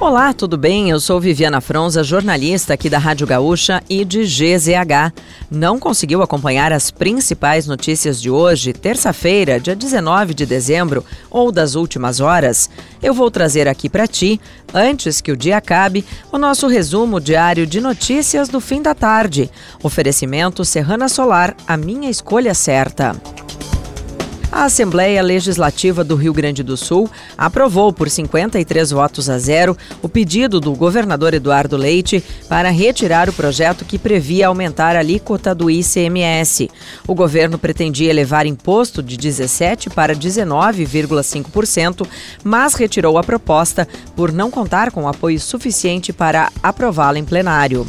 Olá, tudo bem? Eu sou Viviana Fronza, jornalista aqui da Rádio Gaúcha e de GZH. Não conseguiu acompanhar as principais notícias de hoje, terça-feira, dia 19 de dezembro, ou das últimas horas? Eu vou trazer aqui para ti, antes que o dia acabe, o nosso resumo diário de notícias do fim da tarde. Oferecimento Serrana Solar, a minha escolha certa. A Assembleia Legislativa do Rio Grande do Sul aprovou por 53 votos a zero o pedido do governador Eduardo Leite para retirar o projeto que previa aumentar a alíquota do ICMS. O governo pretendia elevar imposto de 17 para 19,5%, mas retirou a proposta por não contar com apoio suficiente para aprová-la em plenário.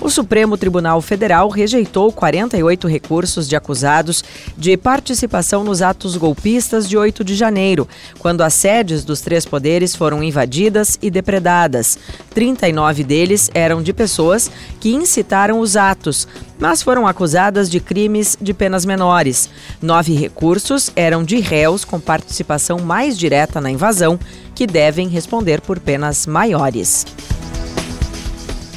O Supremo Tribunal Federal rejeitou 48 recursos de acusados de participação nos atos golpistas de 8 de janeiro, quando as sedes dos três poderes foram invadidas e depredadas. 39 deles eram de pessoas que incitaram os atos, mas foram acusadas de crimes de penas menores. Nove recursos eram de réus com participação mais direta na invasão, que devem responder por penas maiores.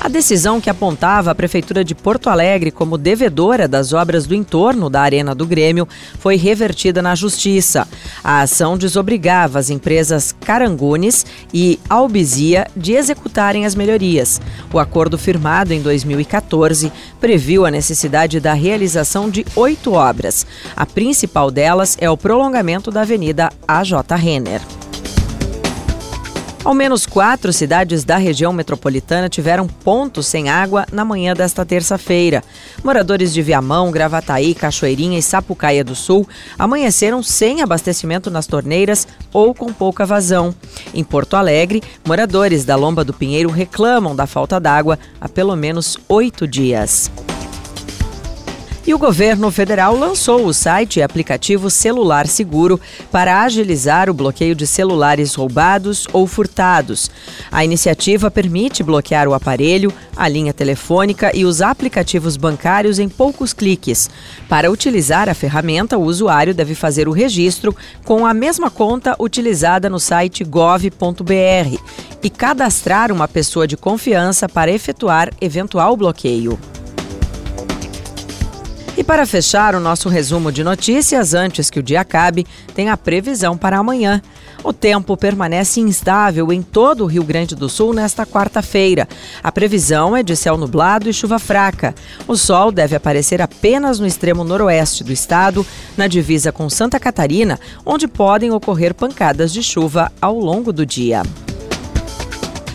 A decisão que apontava a Prefeitura de Porto Alegre como devedora das obras do entorno da Arena do Grêmio foi revertida na Justiça. A ação desobrigava as empresas Carangunes e Albizia de executarem as melhorias. O acordo firmado em 2014 previu a necessidade da realização de oito obras. A principal delas é o prolongamento da Avenida AJ Renner. Ao menos quatro cidades da região metropolitana tiveram pontos sem água na manhã desta terça-feira. Moradores de Viamão, Gravataí, Cachoeirinha e Sapucaia do Sul amanheceram sem abastecimento nas torneiras ou com pouca vazão. Em Porto Alegre, moradores da Lomba do Pinheiro reclamam da falta d'água há pelo menos oito dias. E o governo federal lançou o site e aplicativo Celular Seguro para agilizar o bloqueio de celulares roubados ou furtados. A iniciativa permite bloquear o aparelho, a linha telefônica e os aplicativos bancários em poucos cliques. Para utilizar a ferramenta, o usuário deve fazer o registro com a mesma conta utilizada no site gov.br e cadastrar uma pessoa de confiança para efetuar eventual bloqueio. E para fechar o nosso resumo de notícias, antes que o dia acabe, tem a previsão para amanhã. O tempo permanece instável em todo o Rio Grande do Sul nesta quarta-feira. A previsão é de céu nublado e chuva fraca. O sol deve aparecer apenas no extremo noroeste do estado, na divisa com Santa Catarina, onde podem ocorrer pancadas de chuva ao longo do dia.